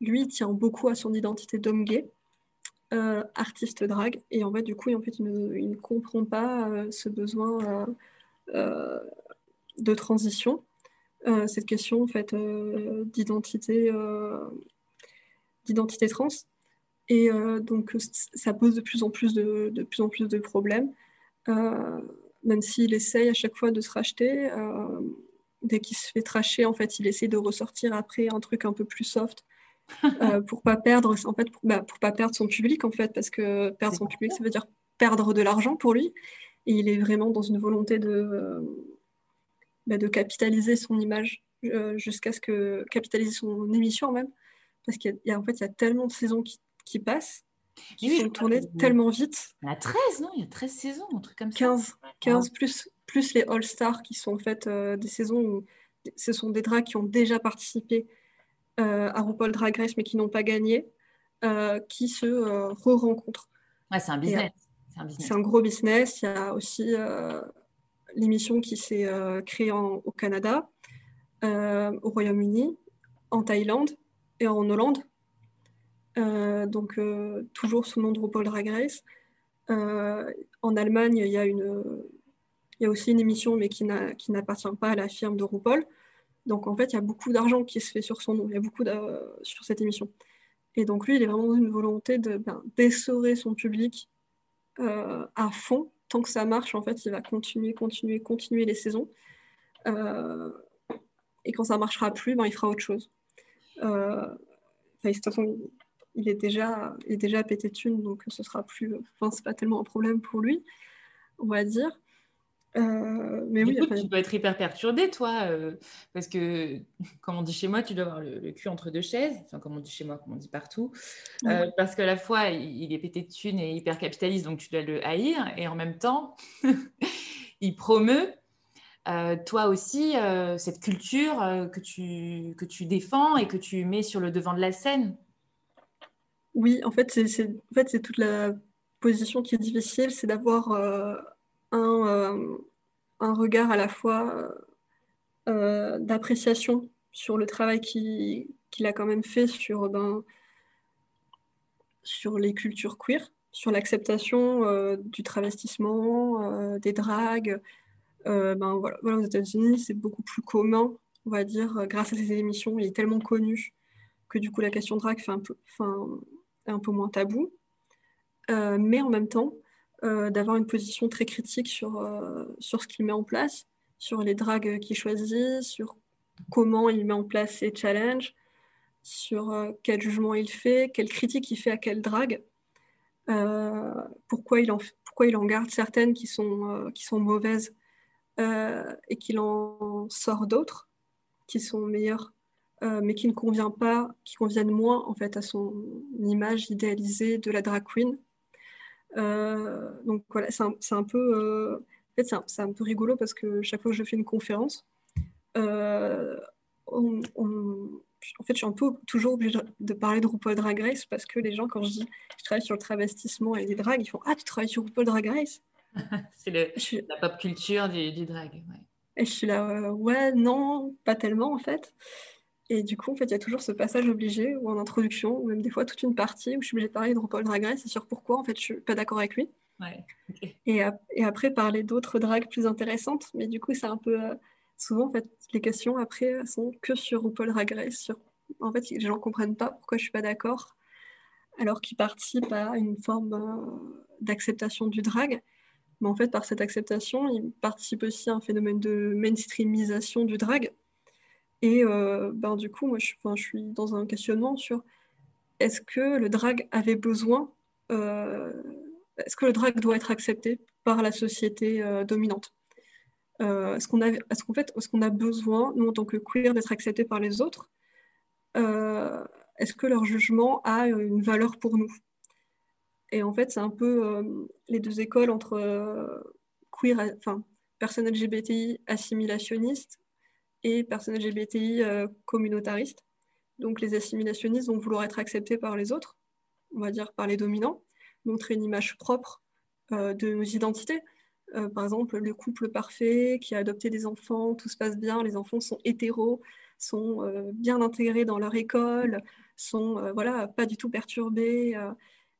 Speaker 2: lui, il tient beaucoup à son identité d'homme gay, euh, artiste drag, et en fait, du coup, en fait, il, ne, comprend pas ce besoin de transition, cette question, en fait, d'identité, d'identité trans. Et donc, ça pose de plus en plus de, de plus en plus de problèmes, même s'il essaye à chaque fois de se racheter dès qu'il se fait tracher, en fait, il essaie de ressortir après un truc un peu plus soft *laughs* euh, pour pas perdre, en fait, pour, bah, pour, pas perdre son public, en fait, parce que perdre son public, ça veut dire perdre de l'argent pour lui. Et il est vraiment dans une volonté de, euh, bah, de capitaliser son image euh, jusqu'à ce que capitaliser son émission même, parce qu'il y, a en fait il y a tellement de saisons qui, qui passent qui sont tournées tellement vite.
Speaker 1: Il y a 13, non? Il y a 13 saisons, un truc comme ça.
Speaker 2: 15, 15 plus plus les All-Stars qui sont en fait euh, des saisons où ce sont des drags qui ont déjà participé euh, à RuPaul Drag Race mais qui n'ont pas gagné, euh, qui se re-rencontrent.
Speaker 1: Ouais, c'est un business.
Speaker 2: C'est un, gros business. Il y a aussi l'émission qui s'est créée au Canada, au Royaume-Uni, en Thaïlande et en Hollande. donc toujours sous le nom de RuPaul Drag Race. en Allemagne, il y a une, il y a aussi une émission, mais qui n'appartient pas à la firme de RuPaul. Donc en fait, il y a beaucoup d'argent qui se fait sur son nom, il y a beaucoup sur cette émission. Et donc lui, il est vraiment dans une volonté ben, d'essorer son public euh, à fond. Tant que ça marche, en fait, il va continuer, continuer, continuer les saisons. Euh, et quand ça ne marchera plus, ben, il fera autre chose. Euh, de toute façon, il est déjà, il est pété de thunes, donc ce sera plus, enfin, c'est pas tellement un problème pour lui, on va dire.
Speaker 1: Euh, mais oui, tu dois être hyper perturbé, toi, euh, parce que, comme on dit chez moi, tu dois avoir le, cul entre deux chaises, enfin, comme on dit chez moi, comme on dit partout, euh, parce qu'à la fois, il, est pété de thunes et hyper capitaliste, donc tu dois le haïr, et en même temps, *laughs* il promeut, toi aussi, cette culture que, tu, que tu défends et que tu mets sur le devant de la scène.
Speaker 2: Oui, en fait, c'est en fait, toute la position qui est difficile, c'est d'avoir un, un regard à la fois d'appréciation sur le travail qu'il a quand même fait sur, ben, sur les cultures queer, sur l'acceptation euh, du travestissement, euh, des dragues. Euh, ben, voilà, aux États-Unis, c'est beaucoup plus commun, on va dire, grâce à ces émissions. Il est tellement connu que du coup, la question drague fait est un peu moins tabou. mais en même temps, d'avoir une position très critique sur, sur ce qu'il met en place, sur les dragues qu'il choisit, sur comment il met en place ses challenges, sur euh, quel jugement il fait, quelle critique il fait à quelle drague, euh, pourquoi, il en, pourquoi il en garde certaines qui sont, euh, qui sont mauvaises et qu'il en sort d'autres qui sont meilleures, mais qui ne convient pas, qui conviennent moins en fait à son image idéalisée de la drag queen. Donc voilà, c'est un, un, peu, en fait, c'est un, un, peu rigolo parce que chaque fois que je fais une conférence, on, en fait, je suis un peu toujours obligée de parler de RuPaul Drag Race parce que les gens, quand je dis je travaille sur le travestissement et les drags, ils font Ah, tu travailles sur RuPaul Drag Race? *laughs*
Speaker 1: C'est la pop culture du, drag.
Speaker 2: Et je suis là, euh, ouais, non, pas tellement en fait. Et du coup, en fait, il y a toujours ce passage obligé ou en introduction, ou même des fois toute une partie où je suis obligée de parler de RuPaul Drag Race et sur pourquoi en fait je suis pas d'accord avec lui. et, et, après, parler d'autres drags plus intéressantes. Mais du coup, c'est un peu. Euh, souvent, en fait, les questions après sont que sur RuPaul Drag Sur... En fait, les gens ne comprennent pas pourquoi je ne suis pas d'accord, alors qu'ils participent à une forme euh, d'acceptation du drag. Mais en fait, par cette acceptation, ils participent aussi à un phénomène de mainstreamisation du drag. Et euh, ben, du coup, moi, je, suis dans un questionnement sur est-ce que le drag avait besoin, euh, est-ce que le drag doit être accepté par la société dominante? Euh, est-ce qu'on a, est-ce qu'en fait, est-ce qu'on a besoin, nous en tant que queer, d'être acceptés par les autres? Est-ce que leur jugement a une valeur pour nous? Et en fait, c'est un peu les deux écoles entre queer, enfin, personnes LGBTI assimilationnistes et personnes LGBTI communautaristes. Donc les assimilationnistes vont vouloir être acceptés par les autres, on va dire par les dominants, montrer une image propre de nos identités. Euh, par exemple, le couple parfait qui a adopté des enfants, tout se passe bien, les enfants sont hétéros, sont euh, bien intégrés dans leur école, sont euh, voilà, pas du tout perturbés.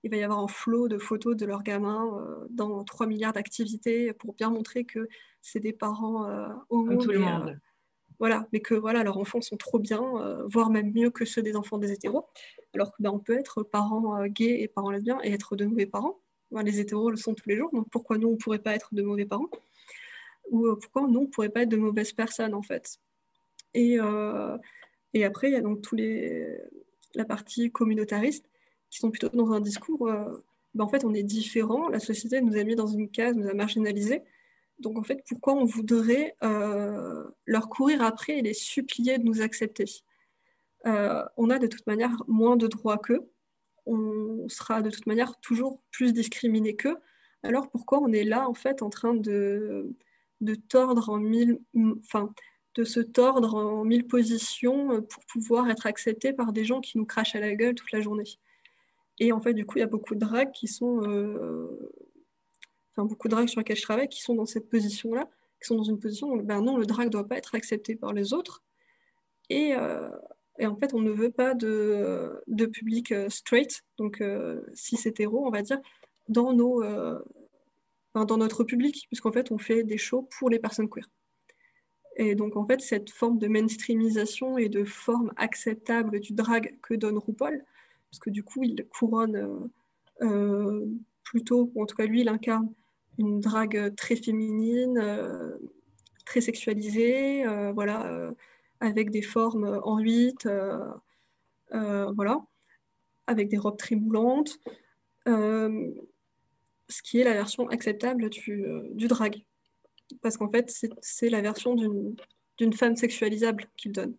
Speaker 2: il va y avoir un flot de photos de leurs gamins dans 3 milliards d'activités pour bien montrer que c'est des parents
Speaker 1: homo. tout le monde.
Speaker 2: Voilà, mais que voilà, leurs enfants sont trop bien, voire même mieux que ceux des enfants des hétéros. Alors qu'on ben, peut être parents gays et parents lesbiens et être de mauvais parents. Les hétéros le sont tous les jours, donc pourquoi nous, on ne pourrait pas être de mauvais parents? Ou euh, pourquoi nous, on pourrait pas être de mauvaises personnes, en fait? Et, euh, et après, il y a donc tous les, la partie communautariste, qui sont plutôt dans un discours, euh, ben, en fait, on est différent, la société nous a mis dans une case, nous a marginalisés, donc en fait, pourquoi on voudrait leur courir après et les supplier de nous accepter? On a de toute manière moins de droits qu'eux, on sera de toute manière toujours plus discriminé qu'eux. Alors pourquoi on est là en fait en train de, de tordre en mille, enfin, de se tordre en mille positions pour pouvoir être accepté par des gens qui nous crachent à la gueule toute la journée? Et en fait, du coup, il y a beaucoup de drags qui sont, euh, beaucoup de drags sur lesquels je travaille, qui sont dans cette position-là, qui sont dans une position où, ben non, le drag doit pas être accepté par les autres. Et, euh, et en fait, on ne veut pas de, de public euh, straight, donc euh, cis hétéro, on va dire, dans, nos, euh, dans notre public, puisqu'en fait, on fait des shows pour les personnes queer. Et donc, en fait, cette forme de mainstreamisation et de forme acceptable du drag que donne RuPaul, parce que du coup, il couronne plutôt, ou en tout cas, lui, il incarne une drague très féminine, très sexualisée, voilà avec des formes en 8, euh, euh, voilà, avec des robes trimoulantes, euh, ce qui est la version acceptable du, du drag. Parce qu'en fait, c'est la version d'une femme sexualisable qu'il donne.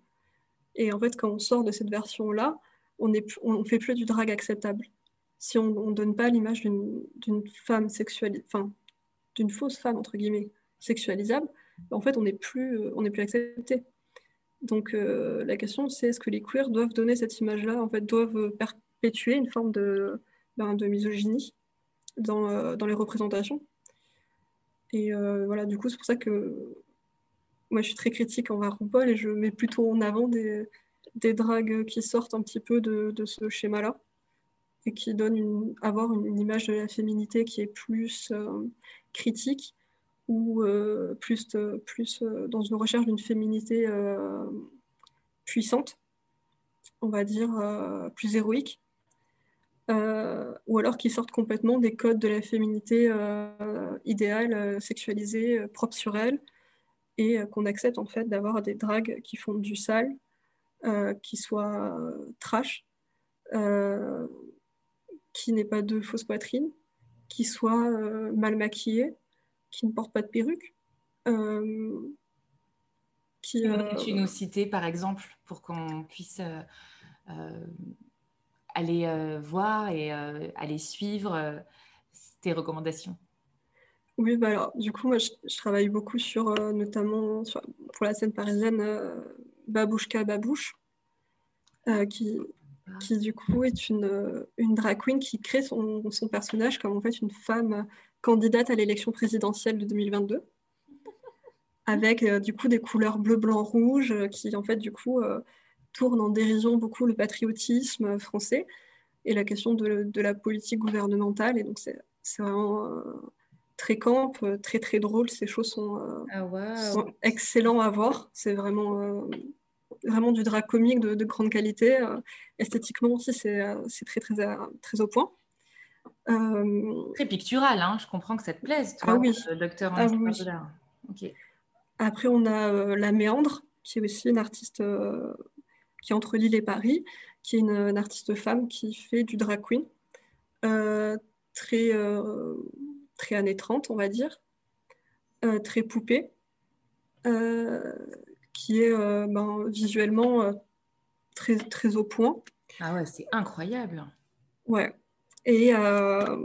Speaker 2: Et en fait, quand on sort de cette version-là, on ne fait plus du drag acceptable. Si on ne donne pas l'image d'une femme sexualisable, enfin, d'une fausse femme, entre guillemets, sexualisable, en fait, on n'est plus, on plus accepté. Donc euh, la question c'est est-ce que les queers doivent donner cette image-là, en fait, doivent perpétuer une forme de, ben, de misogynie dans, euh, dans, les représentations? Et voilà, du coup, c'est pour ça que moi, je suis très critique envers RuPaul et je mets plutôt en avant des, des dragues qui sortent un petit peu de, de ce schéma-là et qui donnent une, avoir une, image de la féminité qui est plus critique ou plus, plus dans une recherche d'une féminité puissante, on va dire plus héroïque. Euh, ou alors qui sortent complètement des codes de la féminité euh, idéale, euh, sexualisée, propre sur elle, et qu'on accepte en fait d'avoir des dragues qui font du sale, qui soient trash, qui n'aient pas de fausse poitrine, qui soient mal maquillées, qui ne portent pas de perruque.
Speaker 1: qui, tu nous citer par exemple pour qu'on puisse aller euh, voir et euh, aller suivre euh, tes recommandations
Speaker 2: Oui, bah alors, du coup, moi, je, travaille beaucoup sur, notamment pour la scène parisienne, Babouchka Babouche, qui, ah. Qui du coup est une, une drag queen qui crée son, son, personnage comme en fait une femme candidate à l'élection présidentielle de 2022 *laughs* avec du coup des couleurs bleu, blanc, rouge qui en fait du coup tourne en dérision beaucoup le patriotisme français et la question de, la politique gouvernementale. Et donc, c'est vraiment euh, très camp, euh, très très drôle. Ces choses sont, euh, ah, excellents à voir. C'est vraiment, vraiment du drag comique de, grande qualité. esthétiquement aussi, c'est très, très, très au point.
Speaker 1: Très pictural, hein. je comprends que ça te plaise, toi, ah oui. docteur ah, oui.
Speaker 2: Après, on a la Méandre, qui est aussi une artiste qui est entre Lille et Paris, qui est une, artiste femme qui fait du drag queen, euh, très, euh, très années 30, on va dire, euh, très poupée, qui est ben, visuellement très, très au point.
Speaker 1: Ah ouais, c'est incroyable.
Speaker 2: Ouais. Et il y a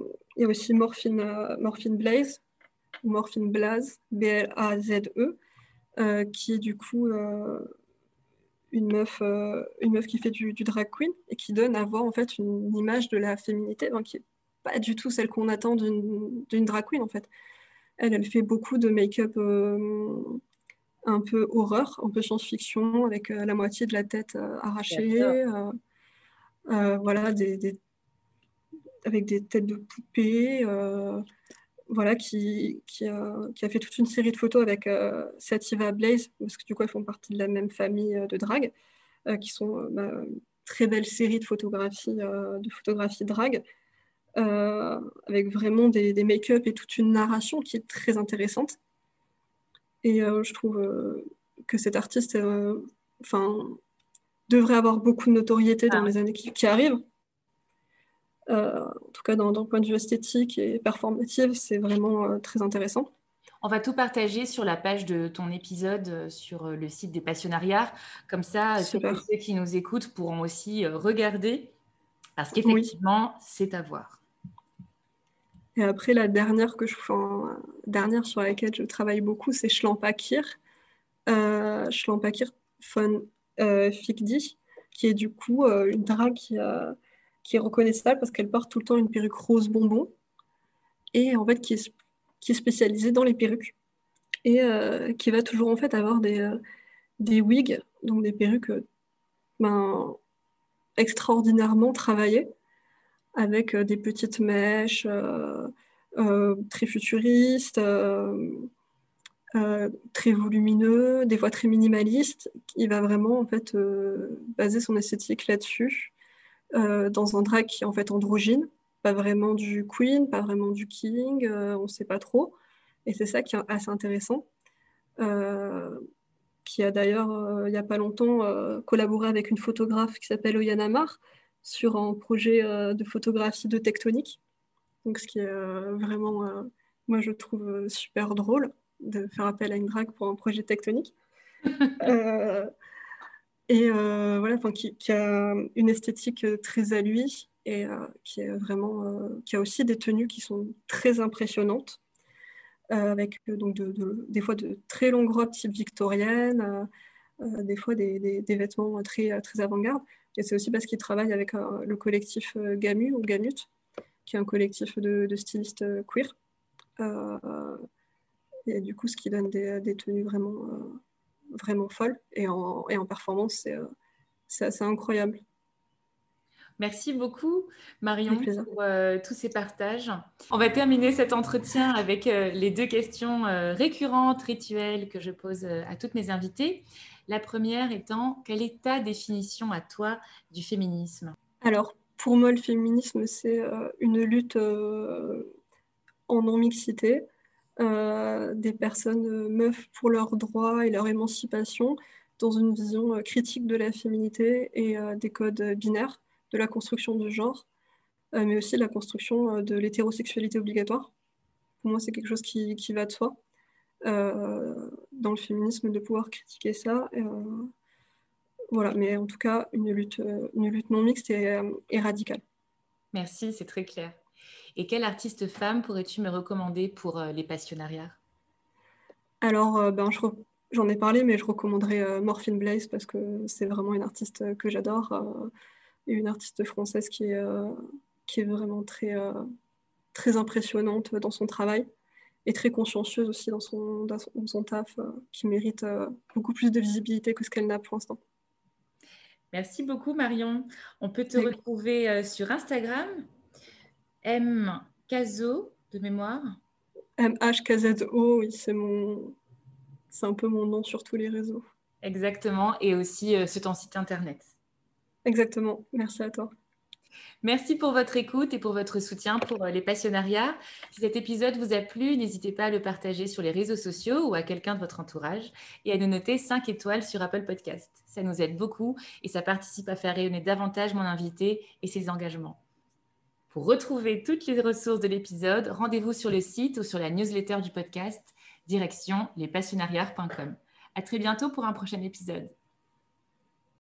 Speaker 2: aussi Morphine, Morphine Blaze, ou Morphine Blaze, B-L-A-Z-E, qui est du coup une meuf, euh, une meuf qui fait du, drag queen et qui donne à voir en fait une, image de la féminité qui n'est pas du tout celle qu'on attend d'une drag queen en fait. Elle, elle fait beaucoup de make-up euh, un peu horreur, un peu science-fiction, avec euh, la moitié de la tête arrachée, voilà, des, avec des têtes de poupées voilà, qui, qui, a, fait toute une série de photos avec euh, Sativa Blaze, parce que du coup, elles font partie de la même famille euh, de drag, euh, qui sont une bah, très belle série de photographies, de photographies drag, avec vraiment des, des make-up et toute une narration qui est très intéressante. Et je trouve que cet artiste enfin, devrait avoir beaucoup de notoriété dans ah. les années qui arrivent. Euh, en tout cas, le point de vue esthétique et performatif, c'est vraiment euh, très intéressant.
Speaker 1: On va tout partager sur la page de ton épisode euh, sur le site des passionnariats. Comme ça, ceux qui nous écoutent pourront aussi regarder parce qu'effectivement, c'est à voir.
Speaker 2: Et après, la dernière, que je, dernière sur laquelle je travaille beaucoup, c'est Schlampakir. Euh, von Fikdi, qui est du coup une drague qui a qui est reconnaissable parce qu'elle porte tout le temps une perruque rose bonbon et en fait qui est, qui est spécialisée dans les perruques et euh, qui va toujours en fait avoir des, euh, des wigs, donc des perruques euh, ben, extraordinairement travaillées avec des petites mèches très futuristes, très volumineux, des fois très minimalistes. Il va vraiment en fait baser son esthétique là-dessus euh, dans un drag qui est en fait androgyne, pas vraiment du queen, pas vraiment du king, euh, on ne sait pas trop. Et c'est ça qui est assez intéressant. Euh, qui a d'ailleurs, il n'y a pas longtemps, collaboré avec une photographe qui s'appelle Oyana Mar sur un projet de photographie de tectonique. Donc, ce qui est vraiment, moi, je trouve super drôle de faire appel à une drague pour un projet tectonique. *laughs* et euh, voilà, qui, qui, a une esthétique euh, très à lui et euh, qui est vraiment, qui a aussi des tenues qui sont très impressionnantes, avec donc des fois de très longues robes type victorienne, des fois des, des, vêtements très, très avant-garde. Et c'est aussi parce qu'il travaille avec le collectif GAMU ou GAMUT, qui est un collectif de, stylistes queer Et du coup, ce qui donne des, tenues vraiment, vraiment folles. Et en, performance, c'est incroyable.
Speaker 1: Merci beaucoup, Marion, pour euh, tous ces partages. On va terminer cet entretien avec euh, les deux questions euh, récurrentes, rituelles que je pose à toutes mes invitées. La première étant, quelle est ta définition à toi du féminisme?
Speaker 2: Alors, pour moi, le féminisme, c'est une lutte en non-mixité, des personnes meufs pour leurs droits et leur émancipation dans une vision critique de la féminité et des codes binaires de la construction de genre, euh, mais aussi la construction euh, de l'hétérosexualité obligatoire. Pour moi, c'est quelque chose qui, va de soi euh, dans le féminisme de pouvoir critiquer ça. voilà, mais en tout cas, une lutte, une lutte non mixte et, radicale.
Speaker 1: Merci, c'est très clair. Et quelle artiste femme pourrais-tu me recommander pour les passionnariats?
Speaker 2: Alors, ben, j'en ai parlé, mais je recommanderais Morphine Blaze parce que c'est vraiment une artiste que j'adore et une artiste française qui est, euh, qui est vraiment très, euh, très impressionnante dans son travail et très consciencieuse aussi dans son, dans son, taf, euh, qui mérite beaucoup plus de visibilité que ce qu'elle n'a pour l'instant.
Speaker 1: Merci beaucoup Marion. On peut te retrouver sur Instagram, M Cazo de mémoire.
Speaker 2: MHKZO, oui, c'est mon... c'est un peu mon nom sur tous les réseaux.
Speaker 1: Exactement, et aussi sur ton site internet.
Speaker 2: Exactement. Merci à toi.
Speaker 1: Merci pour votre écoute et pour votre soutien pour euh, les passionnariats. Si cet épisode vous a plu, n'hésitez pas à le partager sur les réseaux sociaux ou à quelqu'un de votre entourage et à nous noter 5 étoiles sur Apple Podcast. Ça nous aide beaucoup et ça participe à faire rayonner davantage mon invité et ses engagements. Pour retrouver toutes les ressources de l'épisode, rendez-vous sur le site ou sur la newsletter du podcast, direction lespassionnariats.com. À très bientôt pour un prochain épisode.